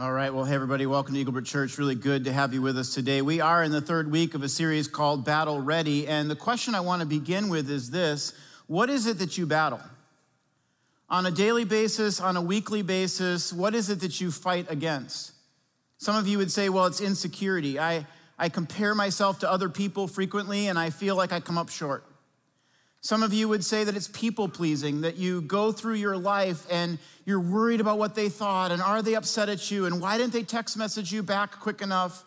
All right, well, hey, everybody, welcome to Eaglebrook Church. Really good to have you with us today. We are in the third week of a series called Battle Ready. And the question I want to begin with is this What is it that you battle? On a daily basis, on a weekly basis, what is it that you fight against? Some of you would say, well, it's insecurity. I, I compare myself to other people frequently and I feel like I come up short. Some of you would say that it's people pleasing, that you go through your life and you're worried about what they thought and are they upset at you and why didn't they text message you back quick enough?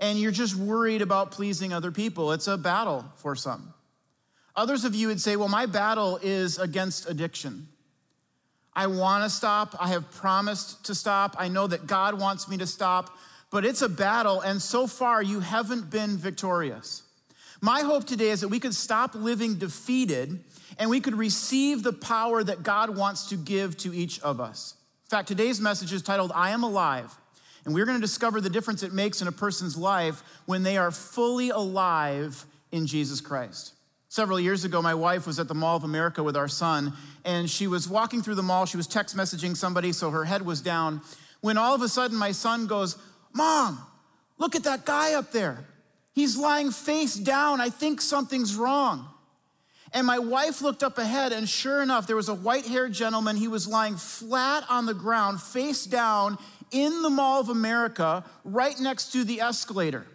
And you're just worried about pleasing other people. It's a battle for some. Others of you would say, well, my battle is against addiction. I want to stop. I have promised to stop. I know that God wants me to stop, but it's a battle, and so far you haven't been victorious. My hope today is that we could stop living defeated and we could receive the power that God wants to give to each of us. In fact, today's message is titled, I Am Alive. And we're going to discover the difference it makes in a person's life when they are fully alive in Jesus Christ. Several years ago, my wife was at the Mall of America with our son, and she was walking through the mall. She was text messaging somebody, so her head was down. When all of a sudden, my son goes, Mom, look at that guy up there. He's lying face down. I think something's wrong. And my wife looked up ahead, and sure enough, there was a white haired gentleman. He was lying flat on the ground, face down, in the Mall of America, right next to the escalator.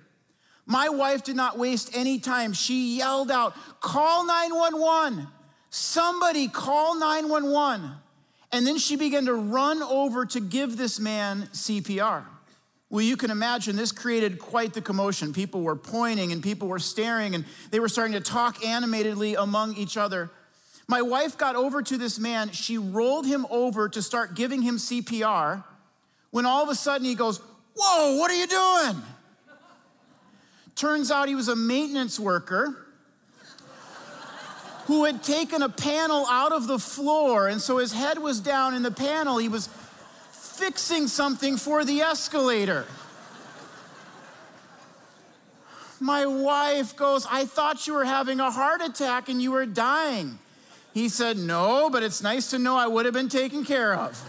My wife did not waste any time. She yelled out, Call 911. Somebody call 911. And then she began to run over to give this man CPR. Well, you can imagine this created quite the commotion. People were pointing and people were staring and they were starting to talk animatedly among each other. My wife got over to this man. She rolled him over to start giving him CPR when all of a sudden he goes, Whoa, what are you doing? Turns out he was a maintenance worker who had taken a panel out of the floor. And so his head was down in the panel. He was fixing something for the escalator. My wife goes, I thought you were having a heart attack and you were dying. He said, No, but it's nice to know I would have been taken care of.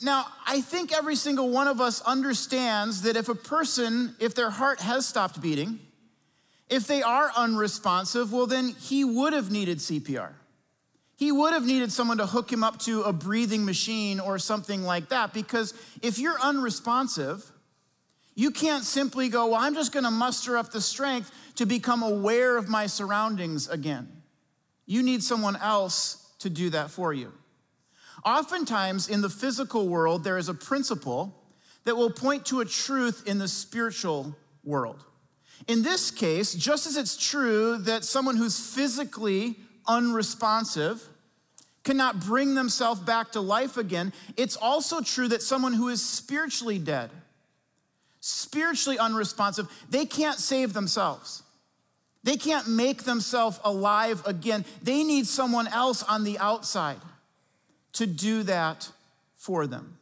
now, I think every single one of us understands that if a person, if their heart has stopped beating, if they are unresponsive, well, then he would have needed CPR. He would have needed someone to hook him up to a breathing machine or something like that because if you're unresponsive, you can't simply go, Well, I'm just gonna muster up the strength to become aware of my surroundings again. You need someone else to do that for you. Oftentimes in the physical world, there is a principle that will point to a truth in the spiritual world. In this case, just as it's true that someone who's physically unresponsive, cannot bring themselves back to life again, it's also true that someone who is spiritually dead, spiritually unresponsive, they can't save themselves. They can't make themselves alive again. They need someone else on the outside to do that for them.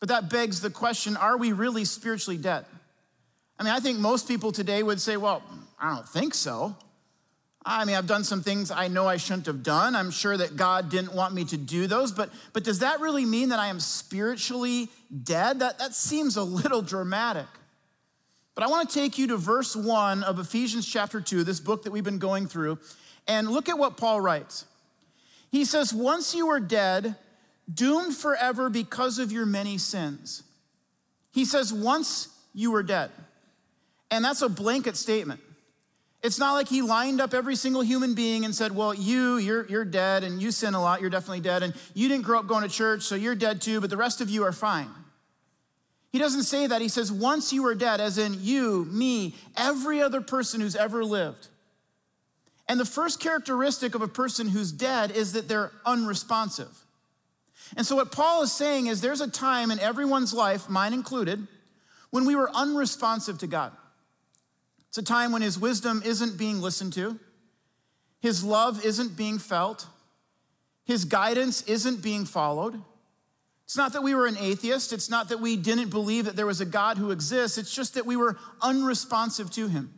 But that begs the question are we really spiritually dead? I mean, I think most people today would say, well, I don't think so. I mean, I've done some things I know I shouldn't have done. I'm sure that God didn't want me to do those, but, but does that really mean that I am spiritually dead? That, that seems a little dramatic. But I want to take you to verse 1 of Ephesians chapter 2, this book that we've been going through, and look at what Paul writes. He says, Once you were dead, doomed forever because of your many sins. He says, Once you were dead. And that's a blanket statement. It's not like he lined up every single human being and said, Well, you, you're, you're dead, and you sin a lot, you're definitely dead, and you didn't grow up going to church, so you're dead too, but the rest of you are fine. He doesn't say that. He says, Once you were dead, as in you, me, every other person who's ever lived. And the first characteristic of a person who's dead is that they're unresponsive. And so, what Paul is saying is there's a time in everyone's life, mine included, when we were unresponsive to God. It's a time when his wisdom isn't being listened to, his love isn't being felt, his guidance isn't being followed. It's not that we were an atheist, it's not that we didn't believe that there was a God who exists, it's just that we were unresponsive to him.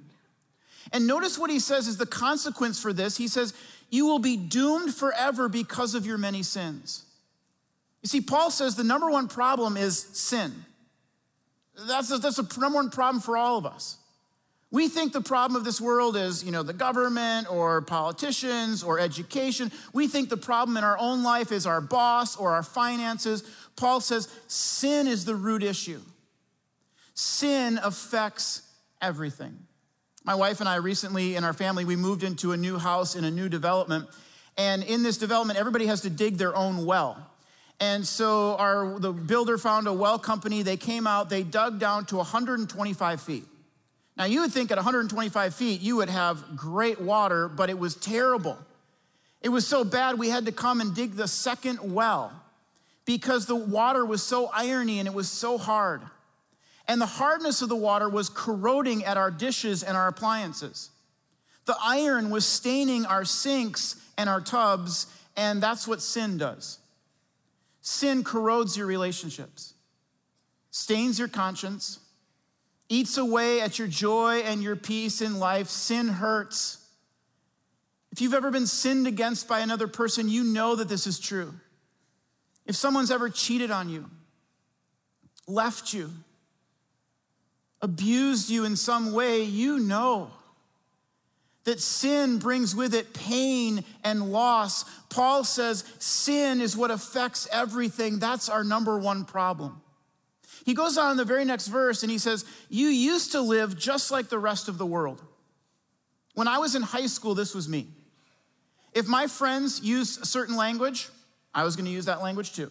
And notice what he says is the consequence for this. He says, You will be doomed forever because of your many sins. You see, Paul says the number one problem is sin. That's a, that's a number one problem for all of us. We think the problem of this world is, you know, the government or politicians or education. We think the problem in our own life is our boss or our finances. Paul says sin is the root issue. Sin affects everything. My wife and I recently, in our family, we moved into a new house in a new development. And in this development, everybody has to dig their own well. And so our the builder found a well company. They came out, they dug down to 125 feet. Now, you would think at 125 feet, you would have great water, but it was terrible. It was so bad, we had to come and dig the second well because the water was so irony and it was so hard. And the hardness of the water was corroding at our dishes and our appliances. The iron was staining our sinks and our tubs, and that's what sin does. Sin corrodes your relationships, stains your conscience, eats away at your joy and your peace in life. Sin hurts. If you've ever been sinned against by another person, you know that this is true. If someone's ever cheated on you, left you, abused you in some way, you know that sin brings with it pain and loss. Paul says sin is what affects everything. That's our number one problem. He goes on in the very next verse and he says, You used to live just like the rest of the world. When I was in high school, this was me. If my friends used a certain language, I was going to use that language too.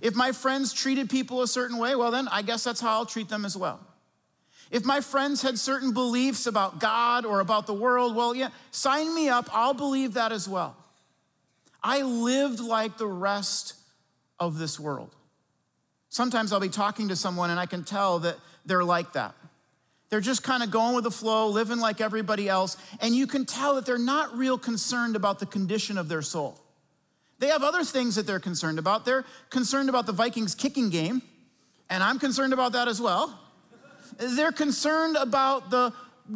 If my friends treated people a certain way, well, then I guess that's how I'll treat them as well. If my friends had certain beliefs about God or about the world, well, yeah, sign me up. I'll believe that as well. I lived like the rest of this world. Sometimes I'll be talking to someone and I can tell that they're like that. They're just kind of going with the flow, living like everybody else, and you can tell that they're not real concerned about the condition of their soul. They have other things that they're concerned about. They're concerned about the Vikings kicking game, and I'm concerned about that as well. They're concerned about the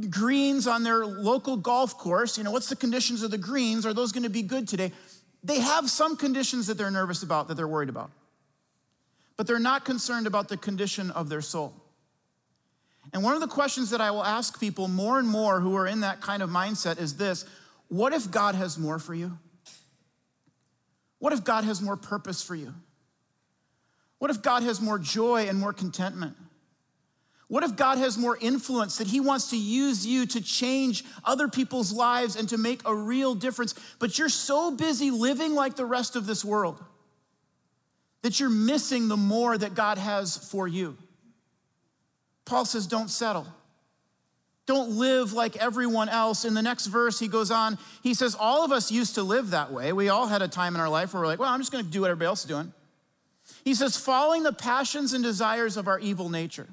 greens on their local golf course. You know, what's the conditions of the greens? Are those going to be good today? They have some conditions that they're nervous about, that they're worried about but they're not concerned about the condition of their soul. And one of the questions that I will ask people more and more who are in that kind of mindset is this What if God has more for you? What if God has more purpose for you? What if God has more joy and more contentment? What if God has more influence that He wants to use you to change other people's lives and to make a real difference, but you're so busy living like the rest of this world? That you're missing the more that God has for you. Paul says, don't settle. Don't live like everyone else. In the next verse, he goes on, he says, All of us used to live that way. We all had a time in our life where we're like, Well, I'm just gonna do what everybody else is doing. He says, Following the passions and desires of our evil nature.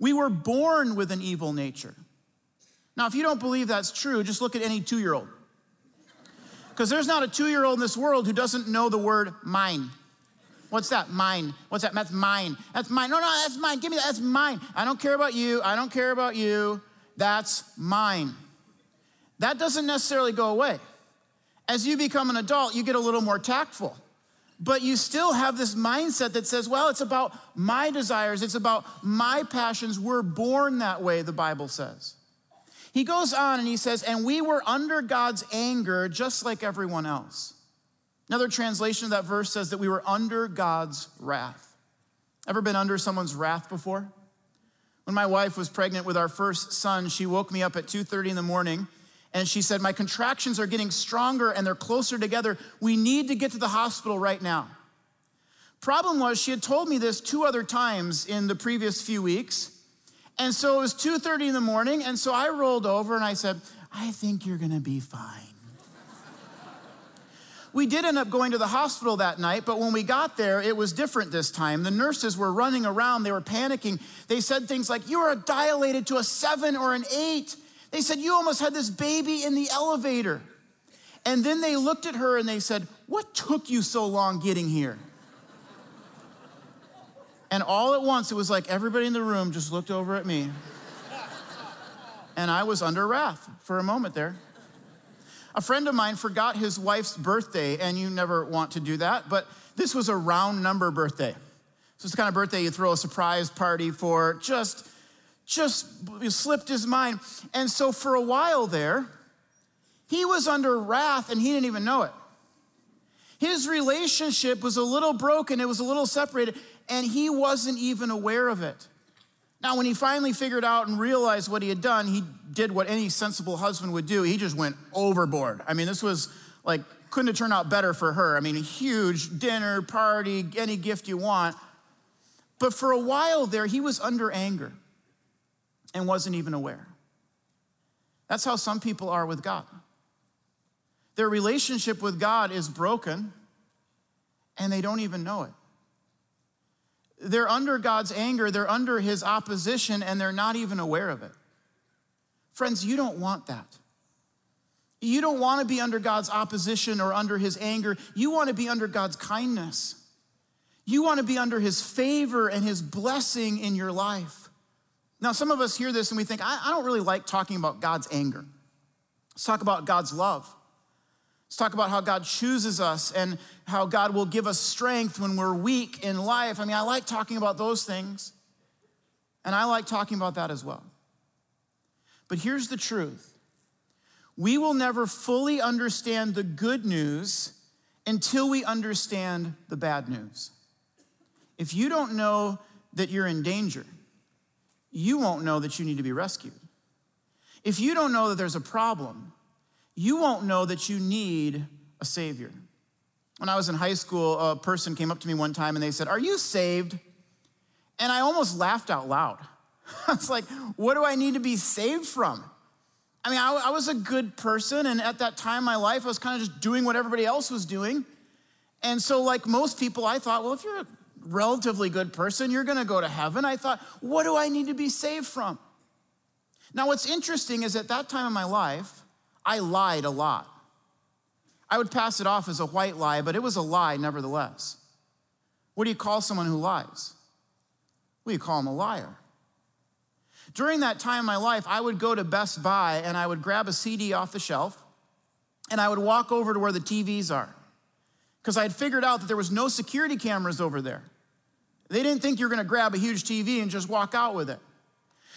We were born with an evil nature. Now, if you don't believe that's true, just look at any two year old. Because there's not a two year old in this world who doesn't know the word mine. What's that? Mine. What's that? That's mine. That's mine. No, no, that's mine. Give me that. That's mine. I don't care about you. I don't care about you. That's mine. That doesn't necessarily go away. As you become an adult, you get a little more tactful. But you still have this mindset that says, well, it's about my desires, it's about my passions. We're born that way, the Bible says. He goes on and he says, and we were under God's anger just like everyone else. Another translation of that verse says that we were under God's wrath. Ever been under someone's wrath before? When my wife was pregnant with our first son, she woke me up at 2:30 in the morning and she said, "My contractions are getting stronger and they're closer together. We need to get to the hospital right now." Problem was she had told me this two other times in the previous few weeks. And so it was 2:30 in the morning and so I rolled over and I said, "I think you're going to be fine." We did end up going to the hospital that night, but when we got there, it was different this time. The nurses were running around, they were panicking. They said things like, You are dilated to a seven or an eight. They said, You almost had this baby in the elevator. And then they looked at her and they said, What took you so long getting here? And all at once, it was like everybody in the room just looked over at me. And I was under wrath for a moment there. A friend of mine forgot his wife's birthday, and you never want to do that, but This was a round number birthday. So it's the kind of birthday you throw a surprise party for, just, just slipped his mind. And so for a while there, he was under wrath and he didn't even know it. His relationship was a little broken, it was a little separated, and he wasn't even aware of it. Now, when he finally figured out and realized what he had done, he did what any sensible husband would do. He just went overboard. I mean, this was like, couldn't have turned out better for her. I mean, a huge dinner, party, any gift you want. But for a while there, he was under anger and wasn't even aware. That's how some people are with God. Their relationship with God is broken and they don't even know it. They're under God's anger, they're under his opposition, and they're not even aware of it. Friends, you don't want that. You don't want to be under God's opposition or under his anger. You want to be under God's kindness. You want to be under his favor and his blessing in your life. Now, some of us hear this and we think, I, I don't really like talking about God's anger. Let's talk about God's love. Let's talk about how God chooses us and how God will give us strength when we're weak in life. I mean, I like talking about those things, and I like talking about that as well. But here's the truth we will never fully understand the good news until we understand the bad news. If you don't know that you're in danger, you won't know that you need to be rescued. If you don't know that there's a problem, you won't know that you need a Savior. When I was in high school, a person came up to me one time and they said, Are you saved? And I almost laughed out loud. I was like, What do I need to be saved from? I mean, I, I was a good person, and at that time in my life, I was kind of just doing what everybody else was doing. And so, like most people, I thought, well, if you're a relatively good person, you're gonna go to heaven. I thought, what do I need to be saved from? Now, what's interesting is at that time in my life, I lied a lot. I would pass it off as a white lie, but it was a lie nevertheless. What do you call someone who lies? Well, you call them a liar. During that time in my life, I would go to Best Buy and I would grab a CD off the shelf and I would walk over to where the TVs are because I had figured out that there was no security cameras over there. They didn't think you were going to grab a huge TV and just walk out with it.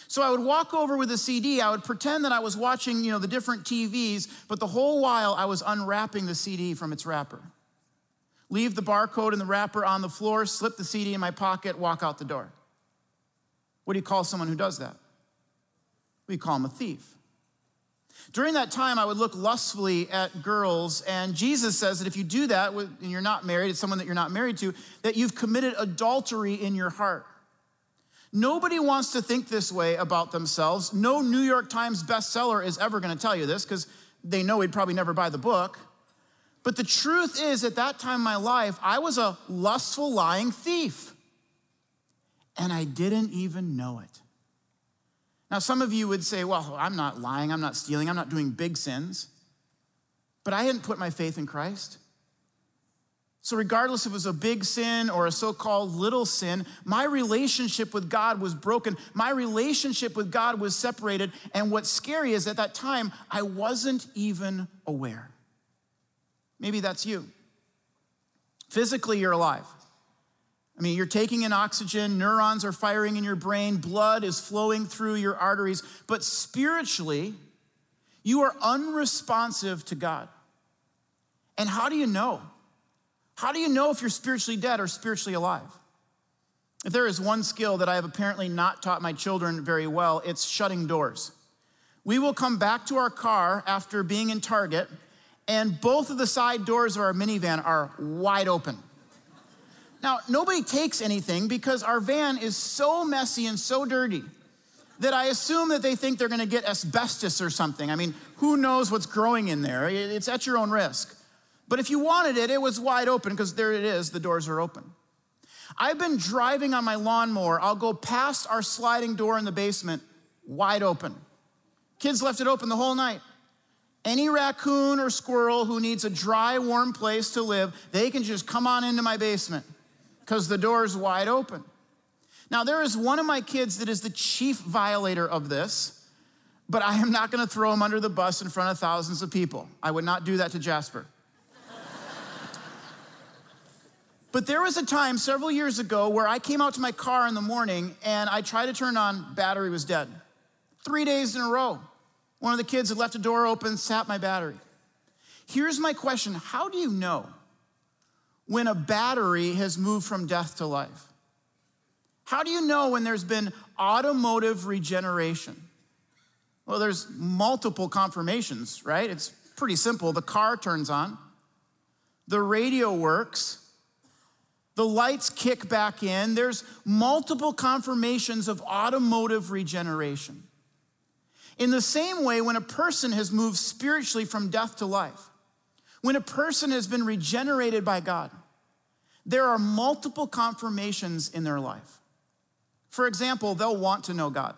So I would walk over with a CD. I would pretend that I was watching, you know, the different TVs, but the whole while I was unwrapping the CD from its wrapper. Leave the barcode and the wrapper on the floor, slip the CD in my pocket, walk out the door. What do you call someone who does that? We call him a thief. During that time, I would look lustfully at girls, and Jesus says that if you do that and you're not married, it's someone that you're not married to, that you've committed adultery in your heart. Nobody wants to think this way about themselves. No New York Times bestseller is ever going to tell you this because they know he'd probably never buy the book. But the truth is, at that time in my life, I was a lustful, lying thief. And I didn't even know it. Now, some of you would say, well, I'm not lying, I'm not stealing, I'm not doing big sins. But I hadn't put my faith in Christ. So, regardless if it was a big sin or a so called little sin, my relationship with God was broken. My relationship with God was separated. And what's scary is at that time, I wasn't even aware. Maybe that's you. Physically, you're alive. I mean, you're taking in oxygen, neurons are firing in your brain, blood is flowing through your arteries. But spiritually, you are unresponsive to God. And how do you know? How do you know if you're spiritually dead or spiritually alive? If there is one skill that I have apparently not taught my children very well, it's shutting doors. We will come back to our car after being in Target, and both of the side doors of our minivan are wide open. Now, nobody takes anything because our van is so messy and so dirty that I assume that they think they're gonna get asbestos or something. I mean, who knows what's growing in there? It's at your own risk. But if you wanted it, it was wide open because there it is, the doors are open. I've been driving on my lawnmower. I'll go past our sliding door in the basement, wide open. Kids left it open the whole night. Any raccoon or squirrel who needs a dry, warm place to live, they can just come on into my basement because the door is wide open. Now, there is one of my kids that is the chief violator of this, but I am not going to throw him under the bus in front of thousands of people. I would not do that to Jasper. But there was a time several years ago where I came out to my car in the morning and I tried to turn on, battery was dead. Three days in a row. One of the kids had left a door open, sat my battery. Here's my question How do you know when a battery has moved from death to life? How do you know when there's been automotive regeneration? Well, there's multiple confirmations, right? It's pretty simple. The car turns on, the radio works, the lights kick back in. There's multiple confirmations of automotive regeneration. In the same way, when a person has moved spiritually from death to life, when a person has been regenerated by God, there are multiple confirmations in their life. For example, they'll want to know God.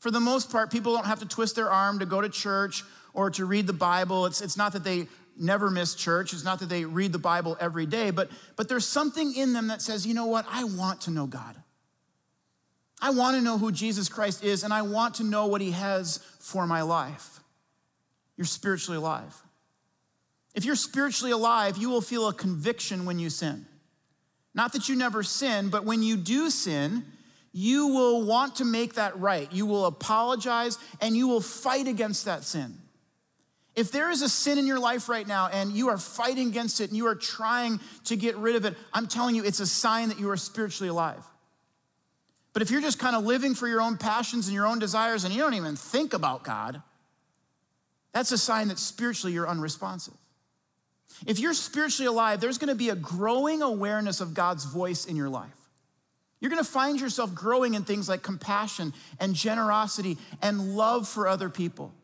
For the most part, people don't have to twist their arm to go to church or to read the Bible. It's, it's not that they never miss church. It's not that they read the Bible every day, but, but there's something in them that says, you know what? I want to know God. I want to know who Jesus Christ is, and I want to know what he has for my life. You're spiritually alive. If you're spiritually alive, you will feel a conviction when you sin. Not that you never sin, but when you do sin, you will want to make that right. You will apologize and you will fight against that sin. If there is a sin in your life right now and you are fighting against it and you are trying to get rid of it, I'm telling you, it's a sign that you are spiritually alive. But if you're just kind of living for your own passions and your own desires and you don't even think about God, that's a sign that spiritually you're unresponsive. If you're spiritually alive, there's gonna be a growing awareness of God's voice in your life. You're gonna find yourself growing in things like compassion and generosity and love for other people.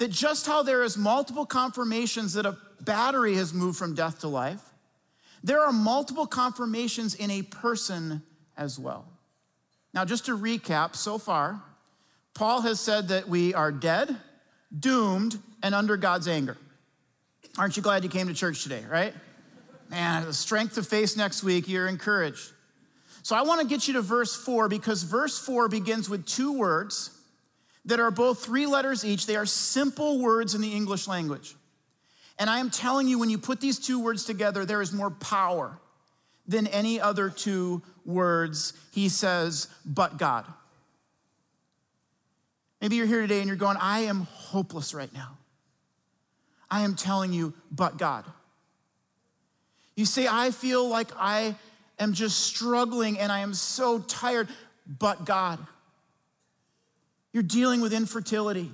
That just how there is multiple confirmations that a battery has moved from death to life, there are multiple confirmations in a person as well. Now, just to recap so far, Paul has said that we are dead, doomed, and under God's anger. Aren't you glad you came to church today, right? Man, the strength to face next week, you're encouraged. So I want to get you to verse four because verse four begins with two words that are both three letters each. They are simple words in the English language. And I am telling you, when you put these two words together, there is more power than any other two words. He says, but God. Maybe you're here today and you're going, I am hopeless right now. I am telling you, but God. You say, I feel like I am just struggling and I am so tired, but God. You're dealing with infertility.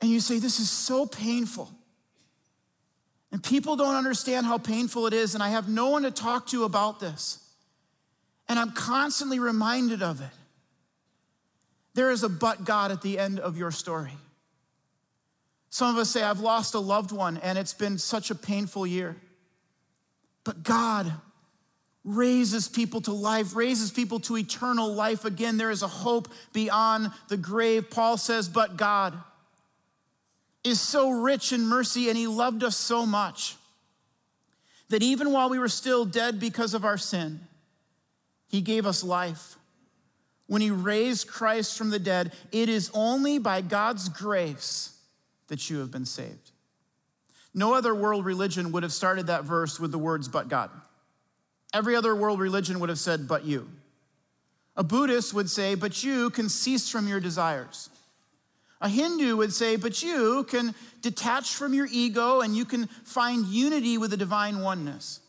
And you say, This is so painful. And people don't understand how painful it is, and I have no one to talk to about this. And I'm constantly reminded of it. There is a but God at the end of your story. Some of us say, I've lost a loved one and it's been such a painful year. But God raises people to life, raises people to eternal life again. There is a hope beyond the grave. Paul says, But God is so rich in mercy and he loved us so much that even while we were still dead because of our sin, he gave us life. When he raised Christ from the dead, it is only by God's grace that you have been saved. No other world religion would have started that verse with the words, but God. Every other world religion would have said, but you. A Buddhist would say, but you can cease from your desires. A Hindu would say, but you can detach from your ego and you can find unity with the divine oneness.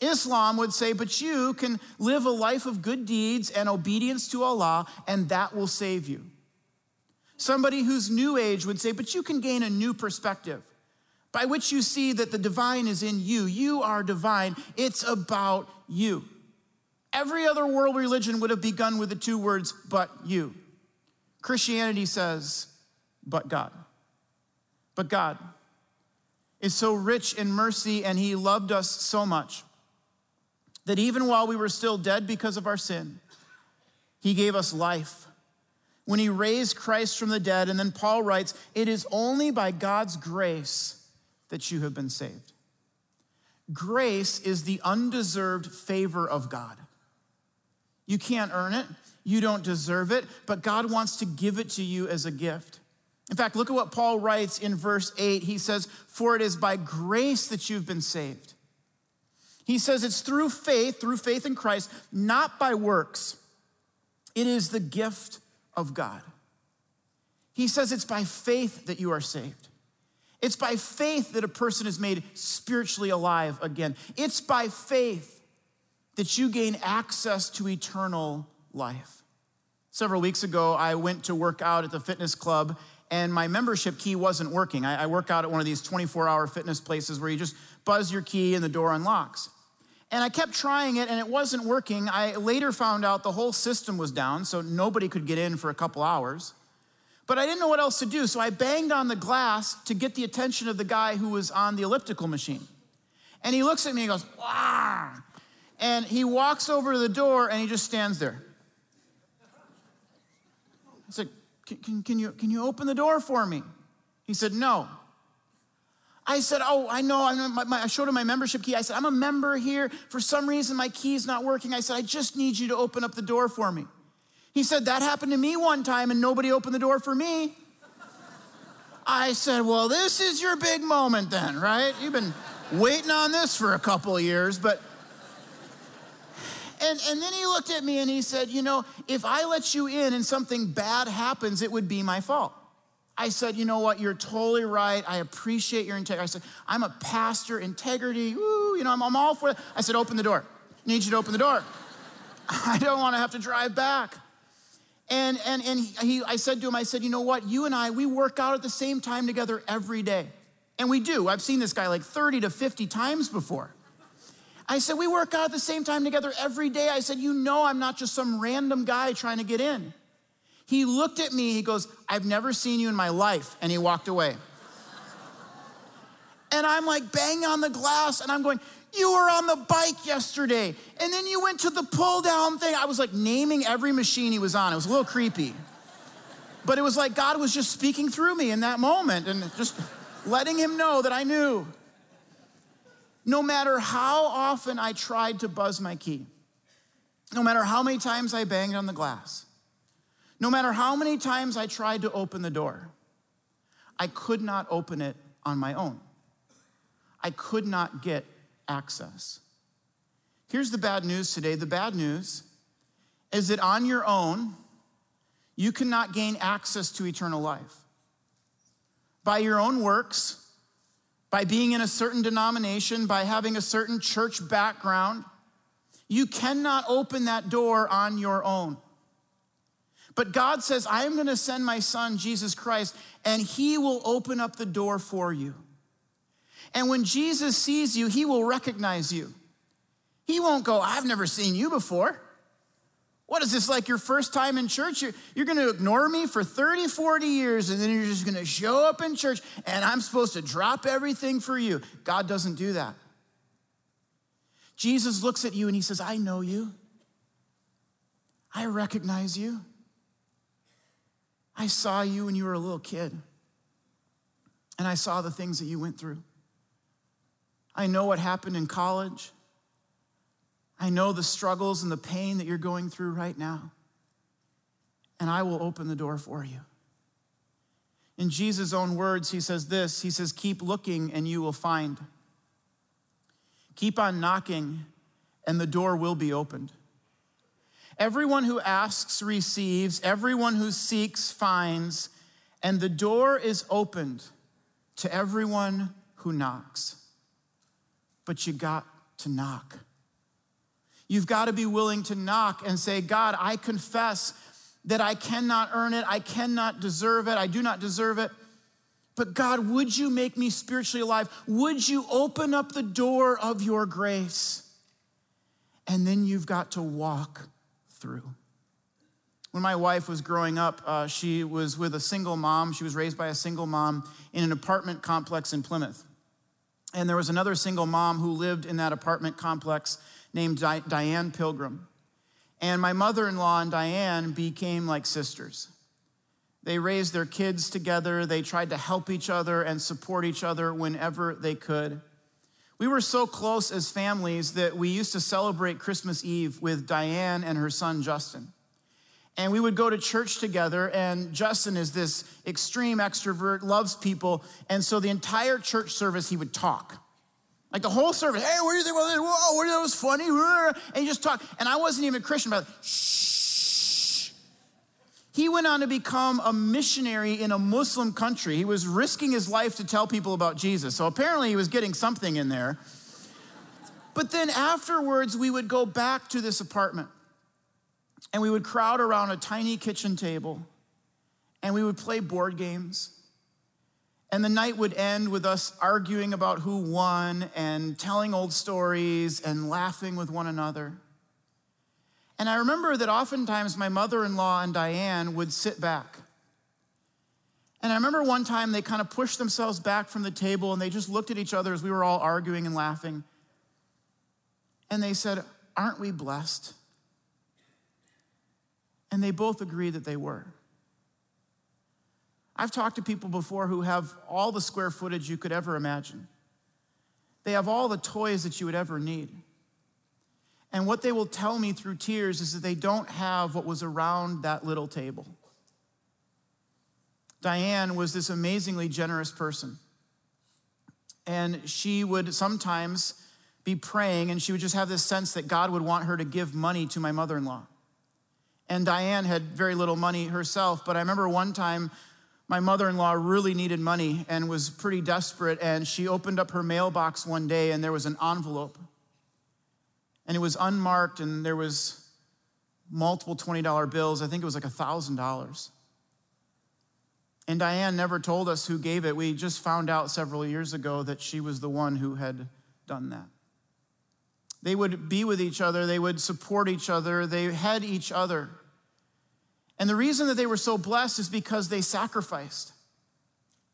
Islam would say, but you can live a life of good deeds and obedience to Allah, and that will save you. Somebody who's new age would say, but you can gain a new perspective by which you see that the divine is in you. You are divine. It's about you. Every other world religion would have begun with the two words, but you. Christianity says, but God. But God is so rich in mercy and he loved us so much that even while we were still dead because of our sin, he gave us life. When he raised Christ from the dead, and then Paul writes, it is only by God's grace that you have been saved. Grace is the undeserved favor of God. You can't earn it, you don't deserve it, but God wants to give it to you as a gift. In fact, look at what Paul writes in verse 8. He says, For it is by grace that you've been saved. He says it's through faith, through faith in Christ, not by works. It is the gift of God. He says it's by faith that you are saved. It's by faith that a person is made spiritually alive again. It's by faith that you gain access to eternal life. Several weeks ago, I went to work out at the fitness club, and my membership key wasn't working. I, I work out at one of these 24 hour fitness places where you just buzz your key and the door unlocks. And I kept trying it and it wasn't working. I later found out the whole system was down, so nobody could get in for a couple hours. But I didn't know what else to do, so I banged on the glass to get the attention of the guy who was on the elliptical machine. And he looks at me and goes, Wah! And he walks over to the door and he just stands there. I said, can, can, can, you, can you open the door for me? He said, No. I said, Oh, I know. I, my, my, I showed him my membership key. I said, I'm a member here. For some reason, my key's not working. I said, I just need you to open up the door for me. He said, That happened to me one time and nobody opened the door for me. I said, Well, this is your big moment then, right? You've been waiting on this for a couple of years, but. And, and then he looked at me and he said, You know, if I let you in and something bad happens, it would be my fault. I said, you know what, you're totally right. I appreciate your integrity. I said, I'm a pastor, integrity, woo, you know, I'm, I'm all for it. I said, open the door. Need you to open the door. I don't want to have to drive back. And, and, and he, I said to him, I said, you know what, you and I, we work out at the same time together every day. And we do. I've seen this guy like 30 to 50 times before. I said, we work out at the same time together every day. I said, you know, I'm not just some random guy trying to get in. He looked at me, he goes, I've never seen you in my life. And he walked away. and I'm like banging on the glass and I'm going, You were on the bike yesterday. And then you went to the pull down thing. I was like naming every machine he was on. It was a little creepy. But it was like God was just speaking through me in that moment and just letting him know that I knew. No matter how often I tried to buzz my key, no matter how many times I banged on the glass, no matter how many times I tried to open the door, I could not open it on my own. I could not get access. Here's the bad news today the bad news is that on your own, you cannot gain access to eternal life. By your own works, by being in a certain denomination, by having a certain church background, you cannot open that door on your own. But God says, I am going to send my son, Jesus Christ, and he will open up the door for you. And when Jesus sees you, he will recognize you. He won't go, I've never seen you before. What is this like your first time in church? You're, you're going to ignore me for 30, 40 years, and then you're just going to show up in church, and I'm supposed to drop everything for you. God doesn't do that. Jesus looks at you and he says, I know you. I recognize you. I saw you when you were a little kid, and I saw the things that you went through. I know what happened in college. I know the struggles and the pain that you're going through right now. And I will open the door for you. In Jesus' own words, he says this He says, Keep looking and you will find. Keep on knocking and the door will be opened. Everyone who asks receives, everyone who seeks finds, and the door is opened to everyone who knocks. But you got to knock. You've got to be willing to knock and say, God, I confess that I cannot earn it, I cannot deserve it, I do not deserve it. But God, would you make me spiritually alive? Would you open up the door of your grace? And then you've got to walk through. When my wife was growing up, uh, she was with a single mom. She was raised by a single mom in an apartment complex in Plymouth. And there was another single mom who lived in that apartment complex named Di- Diane Pilgrim. And my mother in law and Diane became like sisters. They raised their kids together, they tried to help each other and support each other whenever they could. We were so close as families that we used to celebrate Christmas Eve with Diane and her son Justin. And we would go to church together, and Justin is this extreme extrovert, loves people. And so the entire church service, he would talk. Like the whole service, hey, what do you think about this? Whoa, what, that was funny. And he just talked. And I wasn't even a Christian, but shh. He went on to become a missionary in a Muslim country. He was risking his life to tell people about Jesus. So apparently he was getting something in there. But then afterwards, we would go back to this apartment and we would crowd around a tiny kitchen table and we would play board games. And the night would end with us arguing about who won and telling old stories and laughing with one another. And I remember that oftentimes my mother in law and Diane would sit back. And I remember one time they kind of pushed themselves back from the table and they just looked at each other as we were all arguing and laughing. And they said, Aren't we blessed? And they both agreed that they were. I've talked to people before who have all the square footage you could ever imagine. They have all the toys that you would ever need. And what they will tell me through tears is that they don't have what was around that little table. Diane was this amazingly generous person. And she would sometimes be praying, and she would just have this sense that God would want her to give money to my mother in law. And Diane had very little money herself, but I remember one time my mother in law really needed money and was pretty desperate. And she opened up her mailbox one day and there was an envelope. And it was unmarked and there was multiple $20 bills. I think it was like $1,000. And Diane never told us who gave it. We just found out several years ago that she was the one who had done that. They would be with each other, they would support each other, they had each other. And the reason that they were so blessed is because they sacrificed.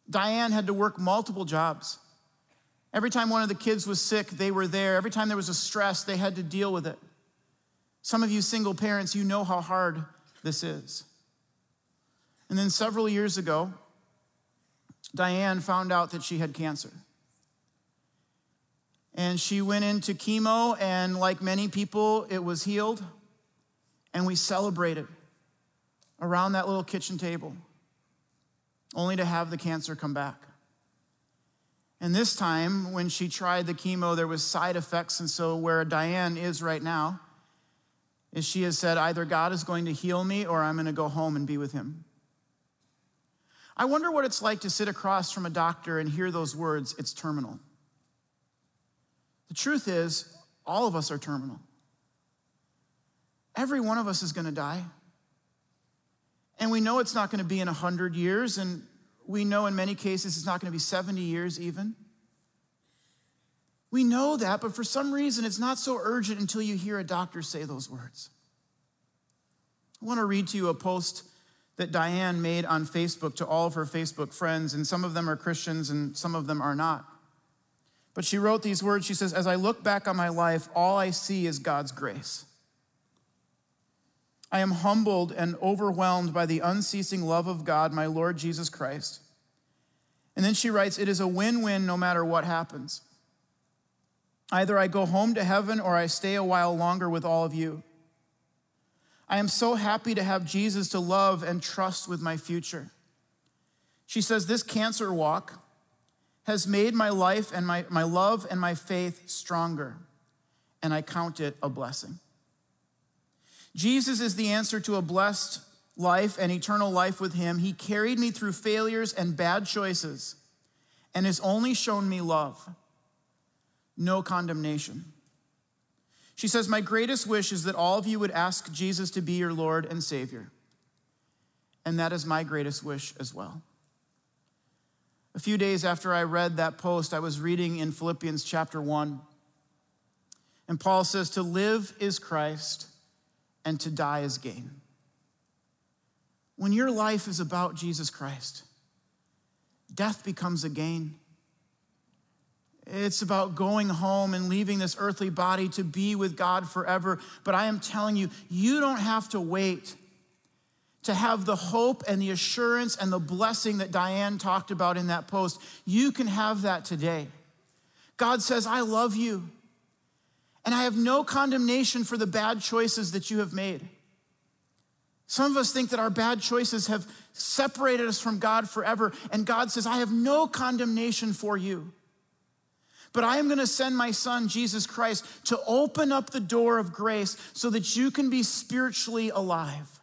Diane had to work multiple jobs. Every time one of the kids was sick, they were there. Every time there was a stress, they had to deal with it. Some of you single parents, you know how hard this is. And then several years ago, Diane found out that she had cancer. And she went into chemo, and like many people, it was healed. And we celebrated around that little kitchen table, only to have the cancer come back. And this time, when she tried the chemo, there was side effects. And so, where Diane is right now, is she has said, either God is going to heal me or I'm going to go home and be with him. I wonder what it's like to sit across from a doctor and hear those words, it's terminal. The truth is, all of us are terminal. Every one of us is going to die. And we know it's not going to be in 100 years, and we know in many cases it's not going to be 70 years even. We know that, but for some reason it's not so urgent until you hear a doctor say those words. I want to read to you a post that Diane made on Facebook to all of her Facebook friends, and some of them are Christians and some of them are not. But she wrote these words. She says, As I look back on my life, all I see is God's grace. I am humbled and overwhelmed by the unceasing love of God, my Lord Jesus Christ. And then she writes, It is a win win no matter what happens. Either I go home to heaven or I stay a while longer with all of you. I am so happy to have Jesus to love and trust with my future. She says, This cancer walk has made my life and my, my love and my faith stronger, and I count it a blessing. Jesus is the answer to a blessed life and eternal life with Him. He carried me through failures and bad choices and has only shown me love, no condemnation. She says, My greatest wish is that all of you would ask Jesus to be your Lord and Savior. And that is my greatest wish as well. A few days after I read that post, I was reading in Philippians chapter 1. And Paul says, To live is Christ and to die is gain. When your life is about Jesus Christ, death becomes a gain. It's about going home and leaving this earthly body to be with God forever. But I am telling you, you don't have to wait to have the hope and the assurance and the blessing that Diane talked about in that post. You can have that today. God says, I love you. And I have no condemnation for the bad choices that you have made. Some of us think that our bad choices have separated us from God forever, and God says, I have no condemnation for you. But I am going to send my son, Jesus Christ, to open up the door of grace so that you can be spiritually alive.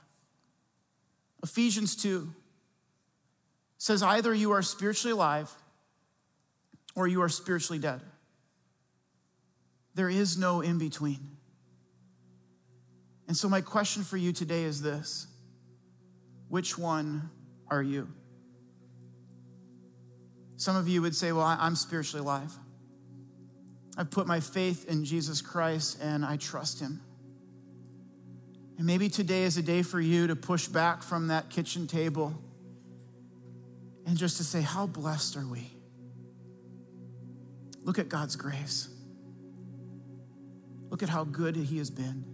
Ephesians 2 says either you are spiritually alive or you are spiritually dead. There is no in between. And so, my question for you today is this Which one are you? Some of you would say, Well, I'm spiritually alive. I've put my faith in Jesus Christ and I trust him. And maybe today is a day for you to push back from that kitchen table and just to say, How blessed are we? Look at God's grace. Look at how good He has been.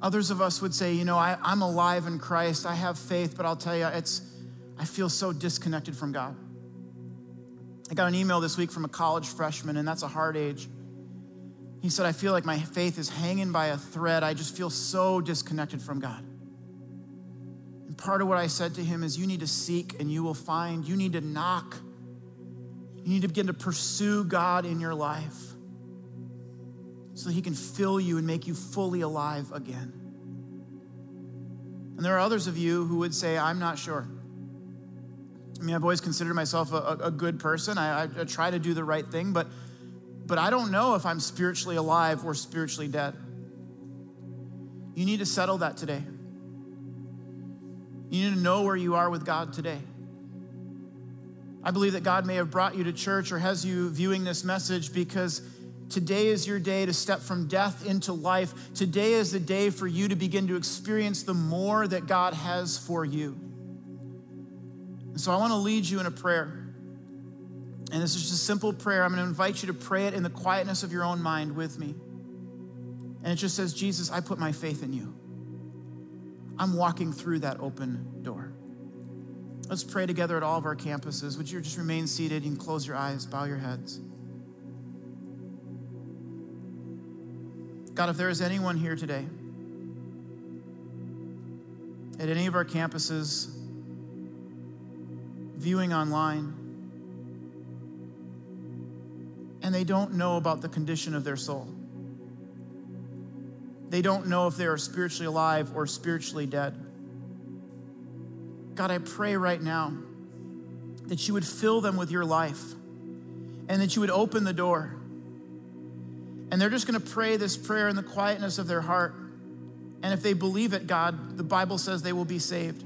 Others of us would say, you know, I, am alive in Christ, I have faith, but I'll tell you, it's, I feel so disconnected from God. I got an email this week from a college freshman, and that's a hard age. He said, I feel like my faith is hanging by a thread. I just feel so disconnected from God. And part of what I said to him is, You need to seek and you will find. You need to knock. You need to begin to pursue God in your life so He can fill you and make you fully alive again. And there are others of you who would say, I'm not sure. I mean, I've always considered myself a, a good person. I, I try to do the right thing, but, but I don't know if I'm spiritually alive or spiritually dead. You need to settle that today. You need to know where you are with God today. I believe that God may have brought you to church or has you viewing this message because Today is your day to step from death into life. Today is the day for you to begin to experience the more that God has for you. And so I want to lead you in a prayer. And this is just a simple prayer. I'm going to invite you to pray it in the quietness of your own mind with me. And it just says, Jesus, I put my faith in you. I'm walking through that open door. Let's pray together at all of our campuses. Would you just remain seated and close your eyes, bow your heads? God, if there is anyone here today at any of our campuses, viewing online, and they don't know about the condition of their soul, they don't know if they are spiritually alive or spiritually dead. God, I pray right now that you would fill them with your life and that you would open the door and they're just going to pray this prayer in the quietness of their heart. And if they believe it, God, the Bible says they will be saved.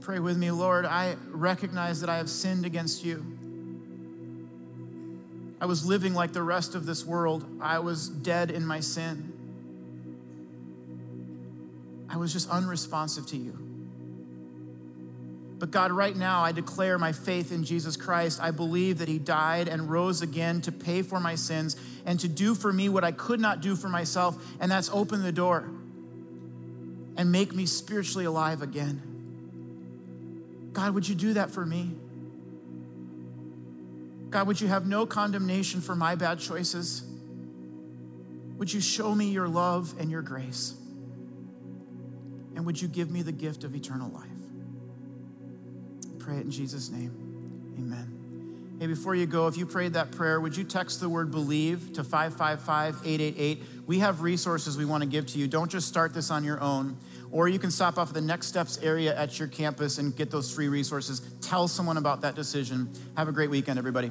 Pray with me, Lord. I recognize that I have sinned against you. I was living like the rest of this world, I was dead in my sin. I was just unresponsive to you. But God, right now, I declare my faith in Jesus Christ. I believe that He died and rose again to pay for my sins and to do for me what I could not do for myself, and that's open the door and make me spiritually alive again. God, would you do that for me? God, would you have no condemnation for my bad choices? Would you show me your love and your grace? And would you give me the gift of eternal life? pray it in Jesus' name. Amen. Hey, before you go, if you prayed that prayer, would you text the word believe to 555 888? We have resources we want to give to you. Don't just start this on your own. Or you can stop off at the Next Steps area at your campus and get those free resources. Tell someone about that decision. Have a great weekend, everybody.